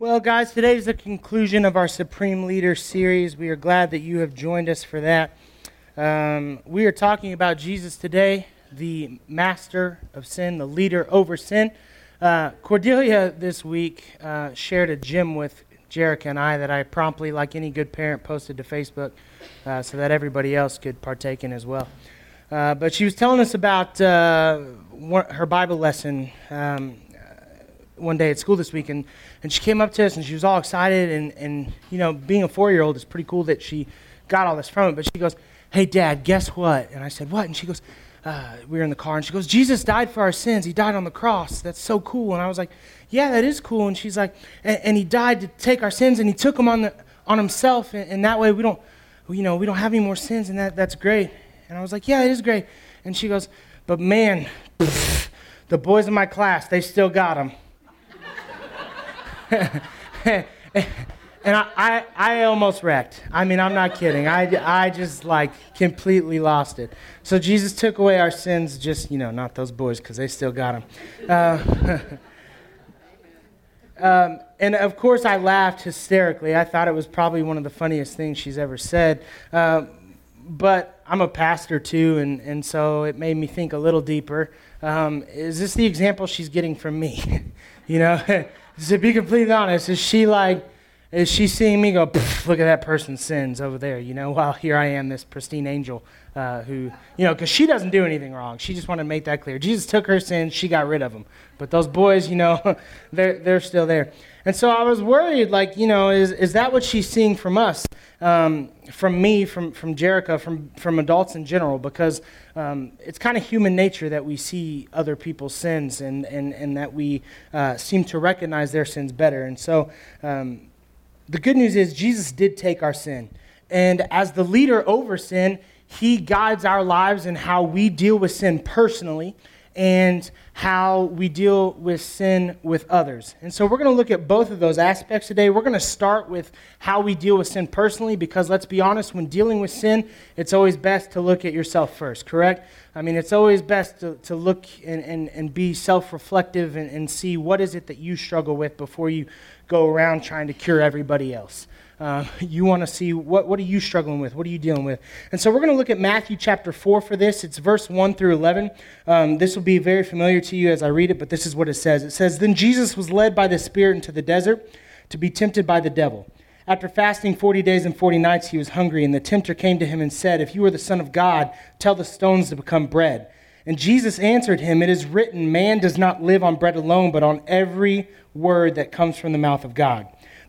Well, guys, today is the conclusion of our Supreme Leader series. We are glad that you have joined us for that. Um, we are talking about Jesus today, the master of sin, the leader over sin. Uh, Cordelia this week uh, shared a gem with Jerica and I that I promptly, like any good parent, posted to Facebook uh, so that everybody else could partake in as well. Uh, but she was telling us about uh, her Bible lesson um, one day at school this week, and, and she came up to us and she was all excited. And, and you know, being a four year old, it's pretty cool that she got all this from it. But she goes, Hey, Dad, guess what? And I said, What? And she goes, uh, We were in the car, and she goes, Jesus died for our sins. He died on the cross. That's so cool. And I was like, Yeah, that is cool. And she's like, And, and he died to take our sins, and he took them on, the, on himself. And, and that way we don't, you know, we don't have any more sins, and that, that's great. And I was like, Yeah, it is great. And she goes, But man, the boys in my class, they still got them. and I, I, I, almost wrecked. I mean, I'm not kidding. I, I just like completely lost it. So Jesus took away our sins, just, you know, not those boys because they still got them. Uh, um, and of course, I laughed hysterically. I thought it was probably one of the funniest things she's ever said. Uh, but I'm a pastor too, and, and so it made me think a little deeper. Um, is this the example she's getting from me? you know? To be completely honest, is she like, is she seeing me go, look at that person's sins over there, you know, while here I am, this pristine angel uh, who, you know, because she doesn't do anything wrong. She just wanted to make that clear. Jesus took her sins, she got rid of them. But those boys, you know, they're, they're still there. And so I was worried, like, you know, is, is that what she's seeing from us, um, from me, from, from Jerica, from, from adults in general? Because um, it's kind of human nature that we see other people's sins and, and, and that we uh, seem to recognize their sins better. And so um, the good news is Jesus did take our sin. And as the leader over sin, he guides our lives and how we deal with sin personally and how we deal with sin with others. And so we're going to look at both of those aspects today. We're going to start with how we deal with sin personally because let's be honest, when dealing with sin, it's always best to look at yourself first, correct? I mean, it's always best to, to look and, and, and be self reflective and, and see what is it that you struggle with before you go around trying to cure everybody else. Uh, you want to see what, what are you struggling with? What are you dealing with? And so we're going to look at Matthew chapter 4 for this. It's verse 1 through 11. Um, this will be very familiar to you as I read it, but this is what it says. It says, Then Jesus was led by the Spirit into the desert to be tempted by the devil. After fasting 40 days and 40 nights, he was hungry, and the tempter came to him and said, If you are the Son of God, tell the stones to become bread. And Jesus answered him, It is written, Man does not live on bread alone, but on every word that comes from the mouth of God.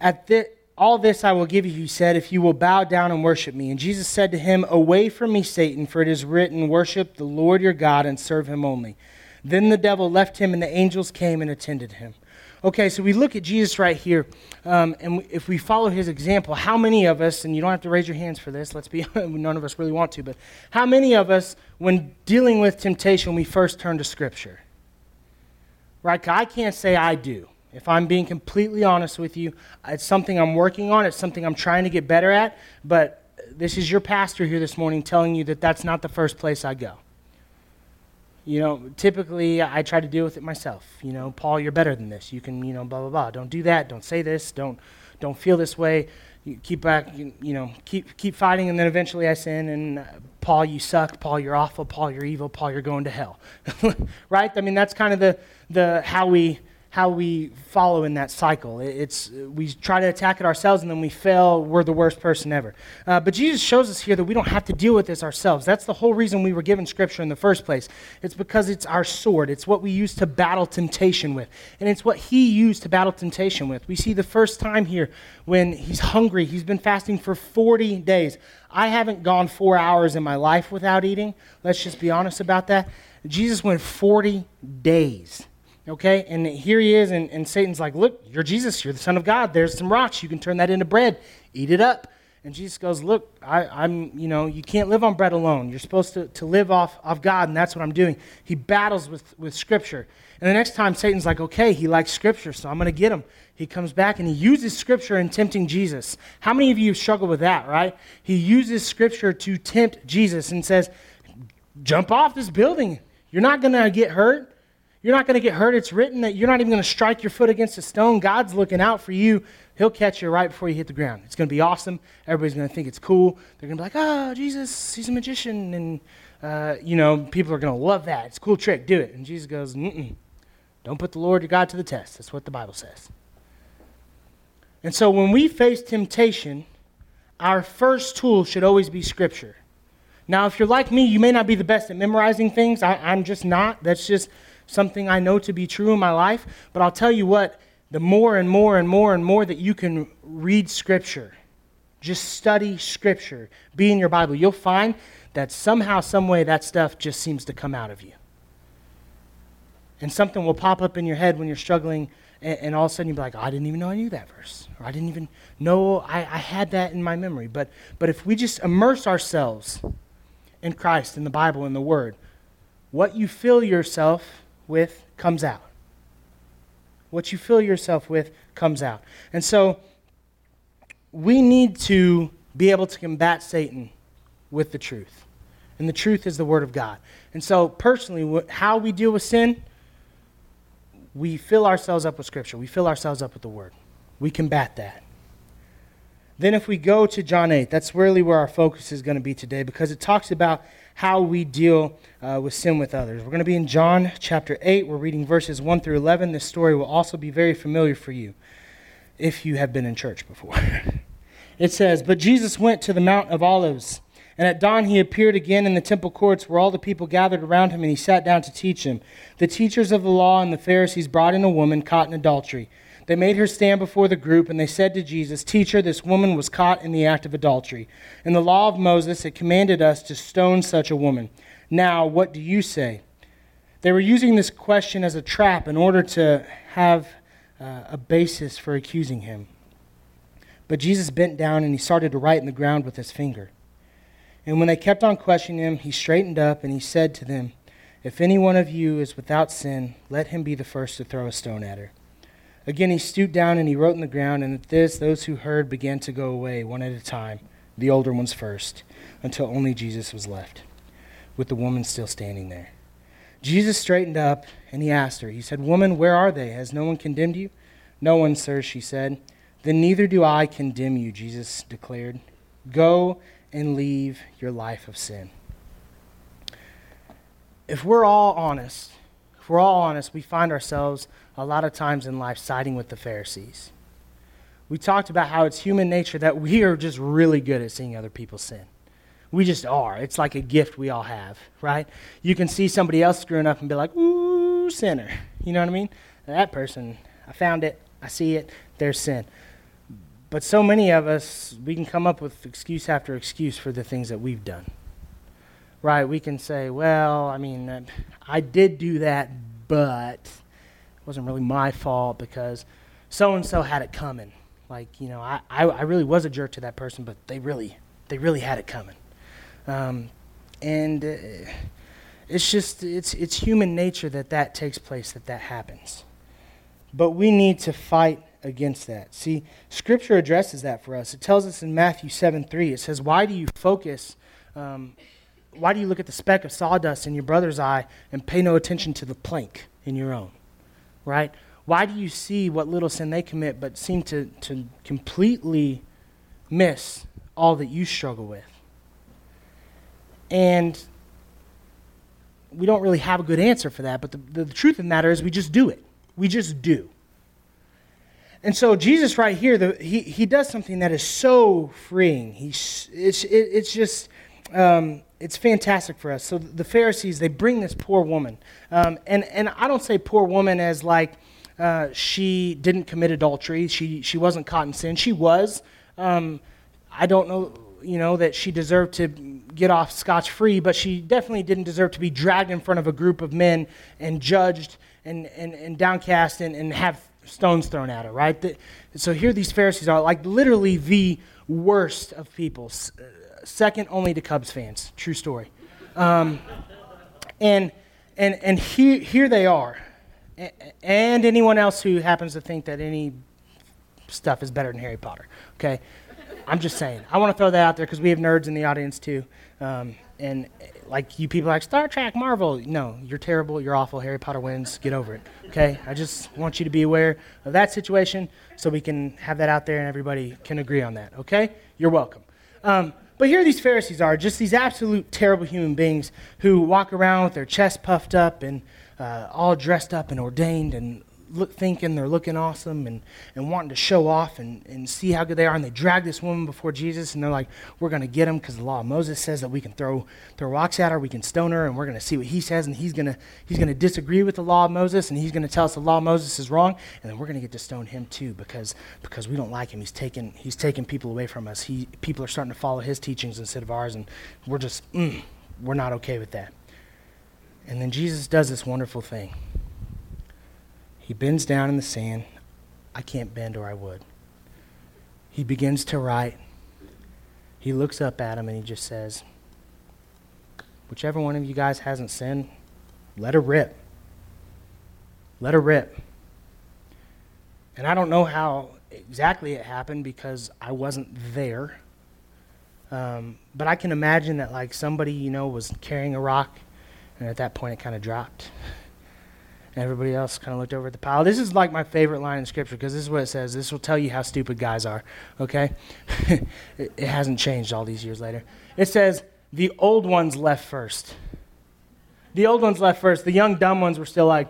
At all this I will give you, he said, if you will bow down and worship me. And Jesus said to him, Away from me, Satan, for it is written, Worship the Lord your God and serve him only. Then the devil left him, and the angels came and attended him. Okay, so we look at Jesus right here, um, and if we follow his example, how many of us, and you don't have to raise your hands for this, let's be, none of us really want to, but how many of us, when dealing with temptation, we first turn to Scripture? Right? I can't say I do. If I'm being completely honest with you, it's something I'm working on, it's something I'm trying to get better at, but this is your pastor here this morning telling you that that's not the first place I go. You know, typically I try to deal with it myself. You know, Paul, you're better than this. You can, you know, blah blah blah. Don't do that. Don't say this. Don't don't feel this way. You keep back. You, know, keep keep fighting, and then eventually I sin. And uh, Paul, you suck. Paul, you're awful. Paul, you're evil. Paul, you're going to hell. right? I mean, that's kind of the the how we how we follow in that cycle. It's, we try to attack it ourselves and then we fail. We're the worst person ever. Uh, but Jesus shows us here that we don't have to deal with this ourselves. That's the whole reason we were given Scripture in the first place. It's because it's our sword, it's what we use to battle temptation with. And it's what He used to battle temptation with. We see the first time here when He's hungry, He's been fasting for 40 days. I haven't gone four hours in my life without eating. Let's just be honest about that. Jesus went 40 days Okay? And here he is, and, and Satan's like, Look, you're Jesus. You're the Son of God. There's some rocks. You can turn that into bread. Eat it up. And Jesus goes, Look, I, am you know, you can't live on bread alone. You're supposed to, to live off of God, and that's what I'm doing. He battles with, with Scripture. And the next time, Satan's like, Okay, he likes Scripture, so I'm going to get him. He comes back and he uses Scripture in tempting Jesus. How many of you struggle with that, right? He uses Scripture to tempt Jesus and says, Jump off this building. You're not going to get hurt. You're not going to get hurt. It's written that you're not even going to strike your foot against a stone. God's looking out for you. He'll catch you right before you hit the ground. It's going to be awesome. Everybody's going to think it's cool. They're going to be like, oh, Jesus, he's a magician. And, uh, you know, people are going to love that. It's a cool trick. Do it. And Jesus goes, mm don't put the Lord your God to the test. That's what the Bible says. And so when we face temptation, our first tool should always be Scripture. Now, if you're like me, you may not be the best at memorizing things. I, I'm just not. That's just something I know to be true in my life. But I'll tell you what, the more and more and more and more that you can read Scripture, just study Scripture, be in your Bible, you'll find that somehow, some way, that stuff just seems to come out of you. And something will pop up in your head when you're struggling, and, and all of a sudden you'll be like, oh, I didn't even know I knew that verse. Or I didn't even know I, I had that in my memory. But, but if we just immerse ourselves in Christ, in the Bible, in the Word, what you fill yourself with comes out. What you fill yourself with comes out. And so we need to be able to combat Satan with the truth. And the truth is the Word of God. And so, personally, how we deal with sin, we fill ourselves up with Scripture. We fill ourselves up with the Word. We combat that. Then, if we go to John 8, that's really where our focus is going to be today because it talks about how we deal uh, with sin with others. We're going to be in John chapter 8. We're reading verses 1 through 11. This story will also be very familiar for you if you have been in church before. it says, But Jesus went to the Mount of Olives. And at dawn he appeared again in the temple courts where all the people gathered around him, and he sat down to teach them. The teachers of the law and the Pharisees brought in a woman caught in adultery. They made her stand before the group, and they said to Jesus, Teacher, this woman was caught in the act of adultery. In the law of Moses, it commanded us to stone such a woman. Now, what do you say? They were using this question as a trap in order to have uh, a basis for accusing him. But Jesus bent down and he started to write in the ground with his finger. And when they kept on questioning him, he straightened up and he said to them, If any one of you is without sin, let him be the first to throw a stone at her. Again, he stooped down and he wrote in the ground, and at this, those who heard began to go away, one at a time, the older ones first, until only Jesus was left, with the woman still standing there. Jesus straightened up and he asked her, He said, Woman, where are they? Has no one condemned you? No one, sir, she said. Then neither do I condemn you, Jesus declared. Go and leave your life of sin. If we're all honest, if we're all honest, we find ourselves a lot of times in life siding with the Pharisees. We talked about how it's human nature that we are just really good at seeing other people sin. We just are. It's like a gift we all have, right? You can see somebody else screwing up and be like, ooh, sinner. You know what I mean? That person, I found it, I see it, there's sin. But so many of us, we can come up with excuse after excuse for the things that we've done. Right? We can say, well, I mean, I did do that, but wasn't really my fault because so and so had it coming. Like, you know, I, I, I, really was a jerk to that person, but they really, they really had it coming. Um, and uh, it's just, it's, it's human nature that that takes place, that that happens. But we need to fight against that. See, Scripture addresses that for us. It tells us in Matthew 7 3, it says, Why do you focus, um, why do you look at the speck of sawdust in your brother's eye and pay no attention to the plank in your own? Right? Why do you see what little sin they commit but seem to, to completely miss all that you struggle with? And we don't really have a good answer for that, but the, the, the truth of the matter is we just do it. We just do. And so Jesus right here, the, he, he does something that is so freeing. He's, it's, it, it's just, um, it's fantastic for us. So the Pharisees, they bring this poor woman. Um, and, and I don't say poor woman as like uh, she didn't commit adultery. She, she wasn't caught in sin. She was. Um, I don't know, you know, that she deserved to get off scotch free, but she definitely didn't deserve to be dragged in front of a group of men and judged and, and, and downcast and, and have stones thrown at her, right? The, so here these Pharisees are like literally the worst of people, second only to Cubs fans. True story. Um, and and, and here, here they are. And anyone else who happens to think that any stuff is better than Harry Potter, okay? I'm just saying. I want to throw that out there because we have nerds in the audience too. Um, and like you people like Star Trek, Marvel. No, you're terrible. You're awful. Harry Potter wins. Get over it. Okay. I just want you to be aware of that situation so we can have that out there and everybody can agree on that. Okay. You're welcome. Um, but here these Pharisees are, just these absolute terrible human beings who walk around with their chest puffed up and uh, all dressed up and ordained and look, thinking they're looking awesome and, and wanting to show off and, and see how good they are. And they drag this woman before Jesus and they're like, we're going to get him because the law of Moses says that we can throw, throw rocks at her, we can stone her, and we're going to see what he says. And he's going to he's gonna disagree with the law of Moses and he's going to tell us the law of Moses is wrong. And then we're going to get to stone him too because, because we don't like him. He's taking, he's taking people away from us. He, people are starting to follow his teachings instead of ours. And we're just, mm, we're not okay with that. And then Jesus does this wonderful thing. He bends down in the sand. I can't bend or I would. He begins to write. He looks up at him and he just says, Whichever one of you guys hasn't sinned, let her rip. Let her rip. And I don't know how exactly it happened because I wasn't there. Um, but I can imagine that, like, somebody, you know, was carrying a rock, and at that point it kind of dropped. And everybody else kind of looked over at the pile. This is like my favorite line in Scripture because this is what it says. This will tell you how stupid guys are, okay? it, it hasn't changed all these years later. It says, the old ones left first. The old ones left first. The young, dumb ones were still like,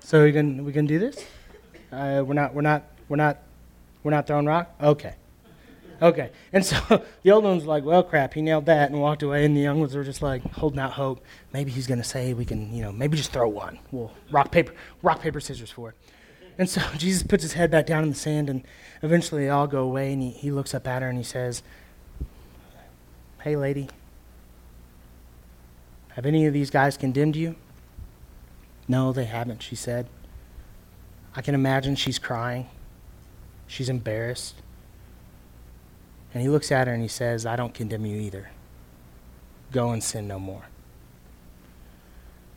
so we can we can do this? Uh, we're not we're not we're not we're not throwing rock. Okay. Okay. And so the old ones like, well, crap, he nailed that and walked away. And the young ones were just like holding out hope. Maybe he's going to say we can, you know, maybe just throw one. We'll rock, paper, rock, paper, scissors for it. And so Jesus puts his head back down in the sand and eventually they all go away. And he, he looks up at her and he says, hey, lady, have any of these guys condemned you? No, they haven't, she said. I can imagine she's crying. She's embarrassed. And he looks at her and he says, I don't condemn you either. Go and sin no more.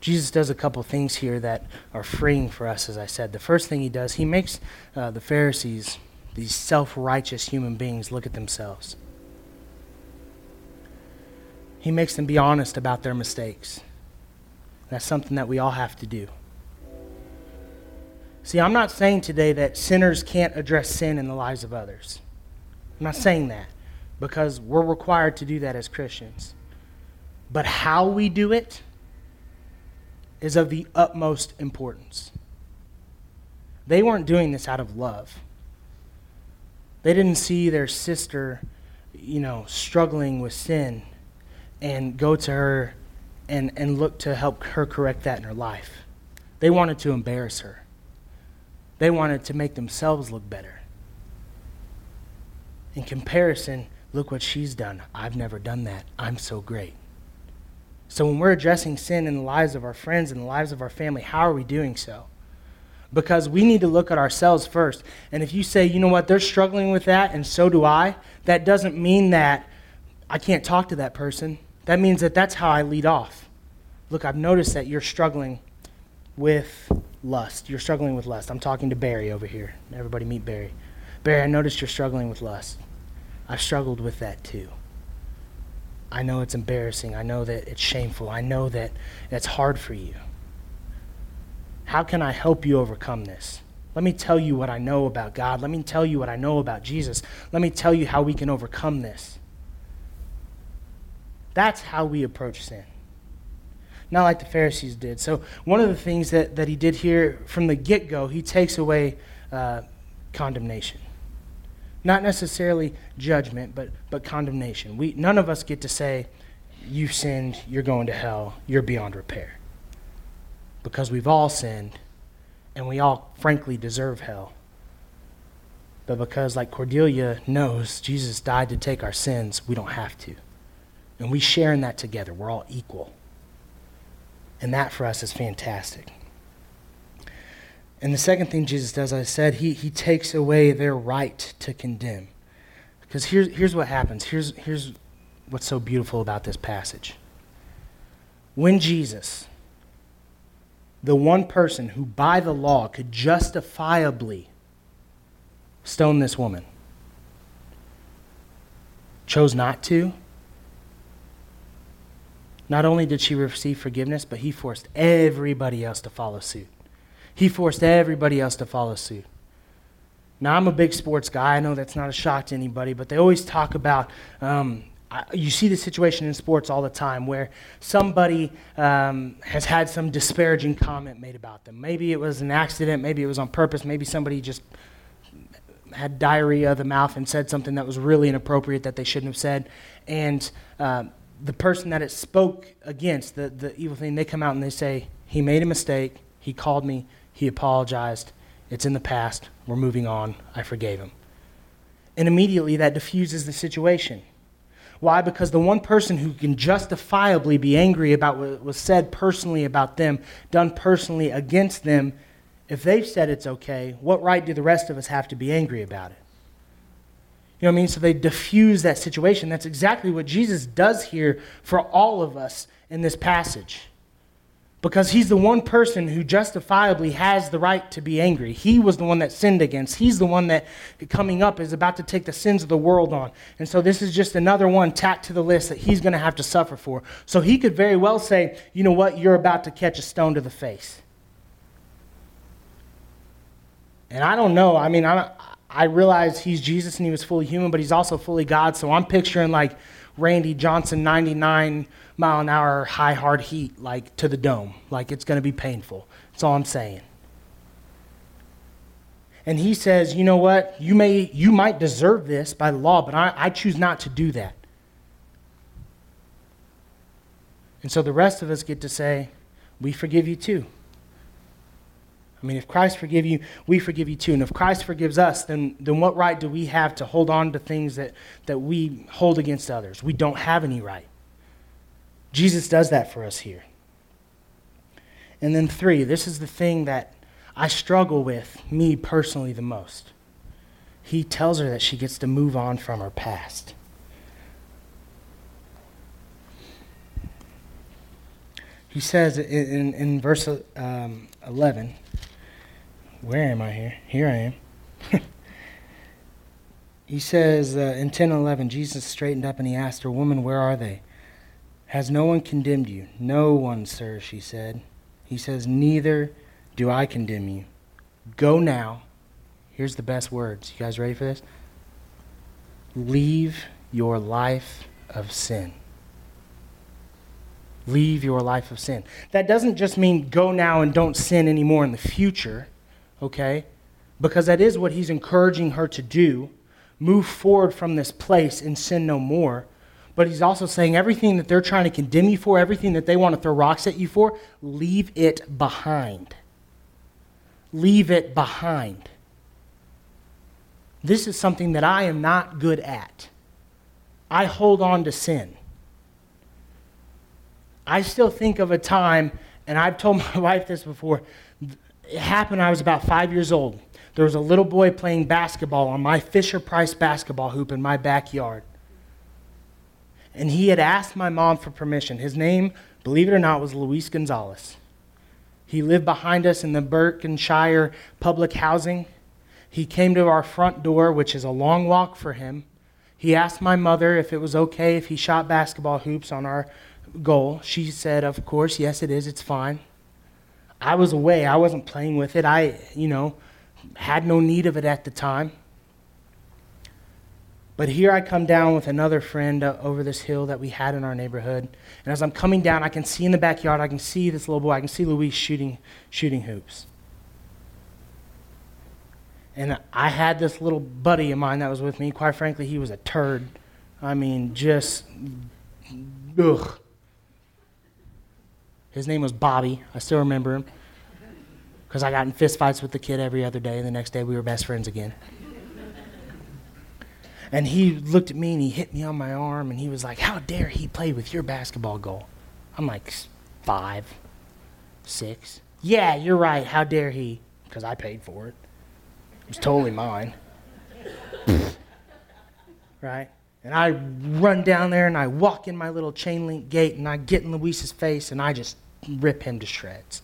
Jesus does a couple things here that are freeing for us, as I said. The first thing he does, he makes uh, the Pharisees, these self righteous human beings, look at themselves. He makes them be honest about their mistakes. That's something that we all have to do. See, I'm not saying today that sinners can't address sin in the lives of others. I'm not saying that because we're required to do that as Christians. But how we do it is of the utmost importance. They weren't doing this out of love. They didn't see their sister, you know, struggling with sin and go to her and, and look to help her correct that in her life. They wanted to embarrass her. They wanted to make themselves look better. In comparison, look what she's done. I've never done that. I'm so great. So when we're addressing sin in the lives of our friends and the lives of our family, how are we doing so? Because we need to look at ourselves first. And if you say, you know what, they're struggling with that, and so do I, that doesn't mean that I can't talk to that person. That means that that's how I lead off. Look, I've noticed that you're struggling with lust. You're struggling with lust. I'm talking to Barry over here. Everybody meet Barry. Barry, I noticed you're struggling with lust. I've struggled with that too. I know it's embarrassing. I know that it's shameful. I know that it's hard for you. How can I help you overcome this? Let me tell you what I know about God. Let me tell you what I know about Jesus. Let me tell you how we can overcome this. That's how we approach sin. Not like the Pharisees did. So, one of the things that, that he did here from the get go, he takes away uh, condemnation. Not necessarily judgment, but, but condemnation. We, none of us get to say, You sinned, you're going to hell, you're beyond repair. Because we've all sinned, and we all, frankly, deserve hell. But because, like Cordelia knows, Jesus died to take our sins, we don't have to. And we share in that together. We're all equal. And that for us is fantastic. And the second thing Jesus does, I said, he, he takes away their right to condemn. Because here's, here's what happens. Here's, here's what's so beautiful about this passage. When Jesus, the one person who by the law could justifiably stone this woman, chose not to, not only did she receive forgiveness, but he forced everybody else to follow suit. He forced everybody else to follow suit. Now, I'm a big sports guy. I know that's not a shock to anybody, but they always talk about um, you see the situation in sports all the time where somebody um, has had some disparaging comment made about them. Maybe it was an accident, maybe it was on purpose, maybe somebody just had diarrhea of the mouth and said something that was really inappropriate that they shouldn't have said. And uh, the person that it spoke against, the, the evil thing, they come out and they say, He made a mistake, He called me, He apologized, it's in the past, we're moving on, I forgave him. And immediately that diffuses the situation why? Because the one person who can justifiably be angry about what was said personally about them, done personally against them, if they've said it's okay, what right do the rest of us have to be angry about it? You know what I mean? So they diffuse that situation. That's exactly what Jesus does here for all of us in this passage because he's the one person who justifiably has the right to be angry. He was the one that sinned against. He's the one that coming up is about to take the sins of the world on. And so this is just another one tacked to the list that he's going to have to suffer for. So he could very well say, you know what, you're about to catch a stone to the face. And I don't know. I mean, I, I realize he's Jesus and he was fully human, but he's also fully God. So I'm picturing like Randy Johnson 99 mile an hour high hard heat like to the dome. Like it's going to be painful. That's all i'm saying. And he says you know what? You may you might deserve this by the law but i, I choose not to do that. And so the rest of us get to say we forgive you too I mean, if Christ forgive you, we forgive you too. And if Christ forgives us, then, then what right do we have to hold on to things that, that we hold against others? We don't have any right. Jesus does that for us here. And then, three, this is the thing that I struggle with, me personally, the most. He tells her that she gets to move on from her past. He says in, in, verse um, 11, where am I here? Here I am. he says uh, in 10 and 11, Jesus straightened up and he asked her, Woman, where are they? Has no one condemned you? No one, sir, she said. He says, Neither do I condemn you. Go now. Here's the best words. You guys ready for this? Leave your life of sin. Leave your life of sin. That doesn't just mean go now and don't sin anymore in the future, okay? Because that is what he's encouraging her to do. Move forward from this place and sin no more. But he's also saying everything that they're trying to condemn you for, everything that they want to throw rocks at you for, leave it behind. Leave it behind. This is something that I am not good at. I hold on to sin. I still think of a time, and I've told my wife this before, it happened I was about five years old. There was a little boy playing basketball on my Fisher Price basketball hoop in my backyard and he had asked my mom for permission. His name, believe it or not, was Luis Gonzalez. He lived behind us in the Berkshire public housing. He came to our front door, which is a long walk for him. He asked my mother if it was okay if he shot basketball hoops on our goal. She said, Of course, yes, it is, it's fine. I was away, I wasn't playing with it. I, you know, had no need of it at the time. But here I come down with another friend uh, over this hill that we had in our neighborhood. And as I'm coming down, I can see in the backyard, I can see this little boy, I can see Luis shooting, shooting hoops. And I had this little buddy of mine that was with me. Quite frankly, he was a turd. I mean, just, ugh. His name was Bobby. I still remember him because I got in fistfights with the kid every other day. And the next day, we were best friends again. And he looked at me and he hit me on my arm and he was like, How dare he play with your basketball goal? I'm like, Five. Six. Yeah, you're right. How dare he? Because I paid for it. It was totally mine. right? And I run down there and I walk in my little chain link gate and I get in Luis's face and I just rip him to shreds.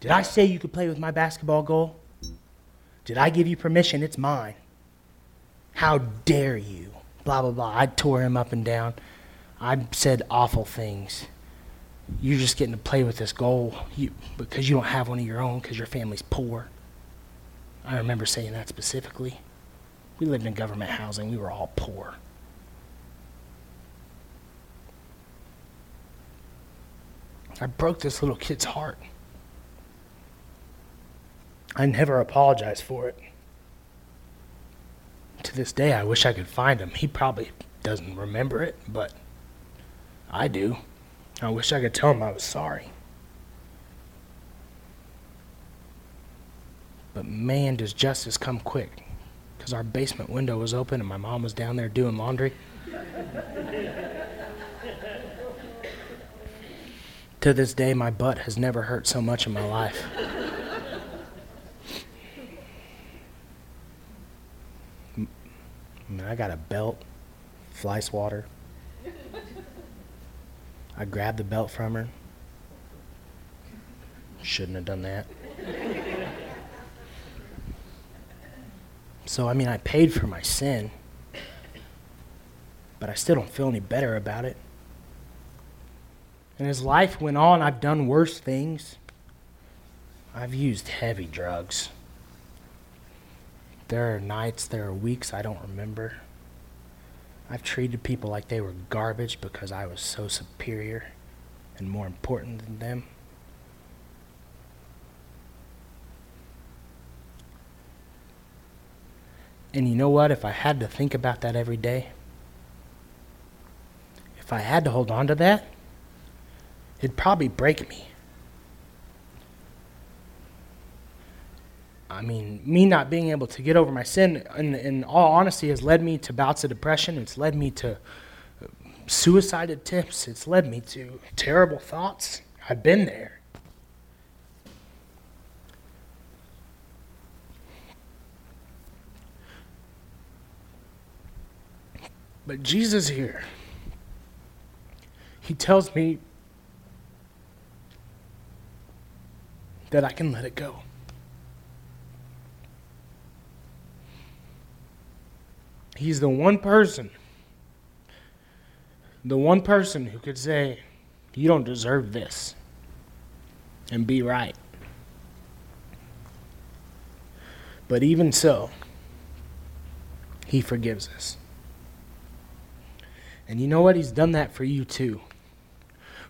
Did I say you could play with my basketball goal? Did I give you permission? It's mine. How dare you? Blah, blah, blah. I tore him up and down. I said awful things. You're just getting to play with this goal you, because you don't have one of your own because your family's poor. I remember saying that specifically. We lived in government housing, we were all poor. I broke this little kid's heart. I never apologized for it. To this day, I wish I could find him. He probably doesn't remember it, but I do. I wish I could tell him I was sorry. But man, does justice come quick. Because our basement window was open and my mom was down there doing laundry. To this day, my butt has never hurt so much in my life. I mean, I got a belt, fly swatter. I grabbed the belt from her. Shouldn't have done that. So, I mean, I paid for my sin, but I still don't feel any better about it. And as life went on, I've done worse things. I've used heavy drugs. There are nights, there are weeks I don't remember. I've treated people like they were garbage because I was so superior and more important than them. And you know what? If I had to think about that every day, if I had to hold on to that, it'd probably break me. I mean, me not being able to get over my sin, in, in all honesty, has led me to bouts of depression. It's led me to suicide attempts. It's led me to terrible thoughts. I've been there. But Jesus here, he tells me that I can let it go. He's the one person, the one person who could say, You don't deserve this, and be right. But even so, He forgives us. And you know what? He's done that for you too.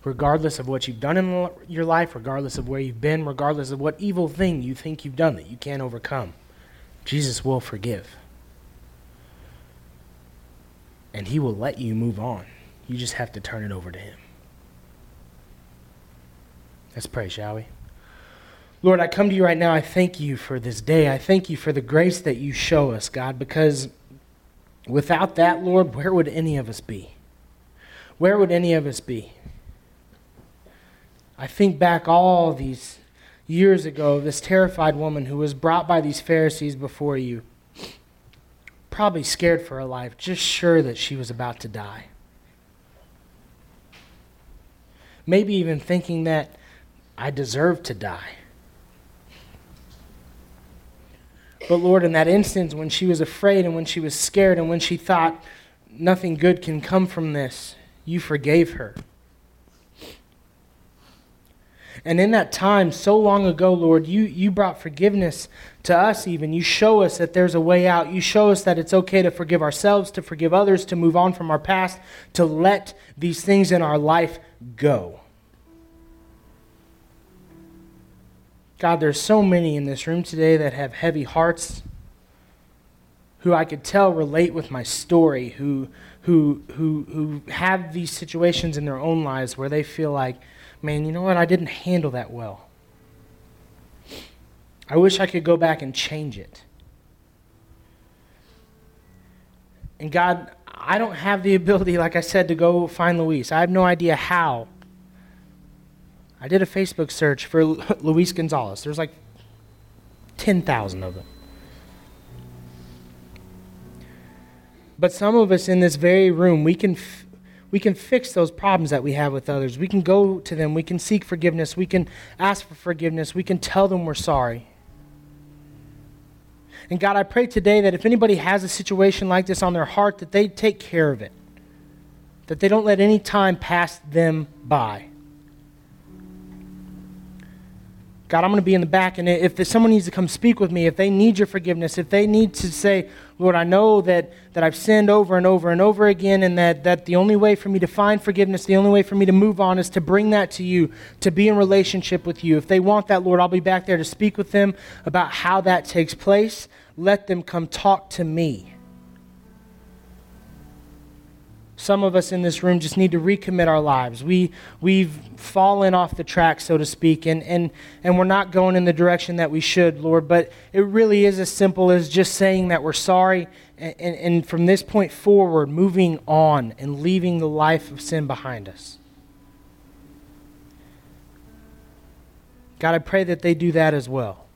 Regardless of what you've done in your life, regardless of where you've been, regardless of what evil thing you think you've done that you can't overcome, Jesus will forgive and He will let you move on. You just have to turn it over to Him. Let's pray, shall we? Lord, I come to you right now. I thank you for this day. I thank you for the grace that you show us, God, because without that, Lord, where would any of us be? Where would any of us be? I think back all these years ago, this terrified woman who was brought by these Pharisees before you probably scared for her life, just sure that she was about to die. Maybe even thinking that I deserve to die. But Lord, in that instance, when she was afraid and when she was scared and when she thought nothing good can come from this, you forgave her. And in that time, so long ago, Lord, you, you brought forgiveness to us, even. You show us that there's a way out. You show us that it's okay to forgive ourselves, to forgive others, to move on from our past, to let these things in our life go. God, there's so many in this room today that have heavy hearts who I could tell relate with my story, who, who, who, who have these situations in their own lives where they feel like, man, you know what? I didn't handle that well. I wish I could go back and change it. And God, I don't have the ability, like I said, to go find Luis. I have no idea how. I did a Facebook search for Luis Gonzalez. There's like 10,000 of them. But some of us in this very room, we can, f- we can fix those problems that we have with others. We can go to them. We can seek forgiveness. We can ask for forgiveness. We can tell them we're sorry. And God, I pray today that if anybody has a situation like this on their heart, that they take care of it, that they don't let any time pass them by. God, I'm going to be in the back, and if someone needs to come speak with me, if they need your forgiveness, if they need to say, Lord, I know that, that I've sinned over and over and over again, and that, that the only way for me to find forgiveness, the only way for me to move on is to bring that to you, to be in relationship with you. If they want that, Lord, I'll be back there to speak with them about how that takes place. Let them come talk to me. Some of us in this room just need to recommit our lives. We, we've fallen off the track, so to speak, and, and, and we're not going in the direction that we should, Lord. But it really is as simple as just saying that we're sorry, and, and, and from this point forward, moving on and leaving the life of sin behind us. God, I pray that they do that as well.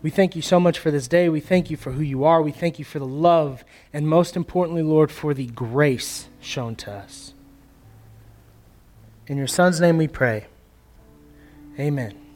We thank you so much for this day. We thank you for who you are. We thank you for the love, and most importantly, Lord, for the grace shown to us. In your Son's name we pray. Amen.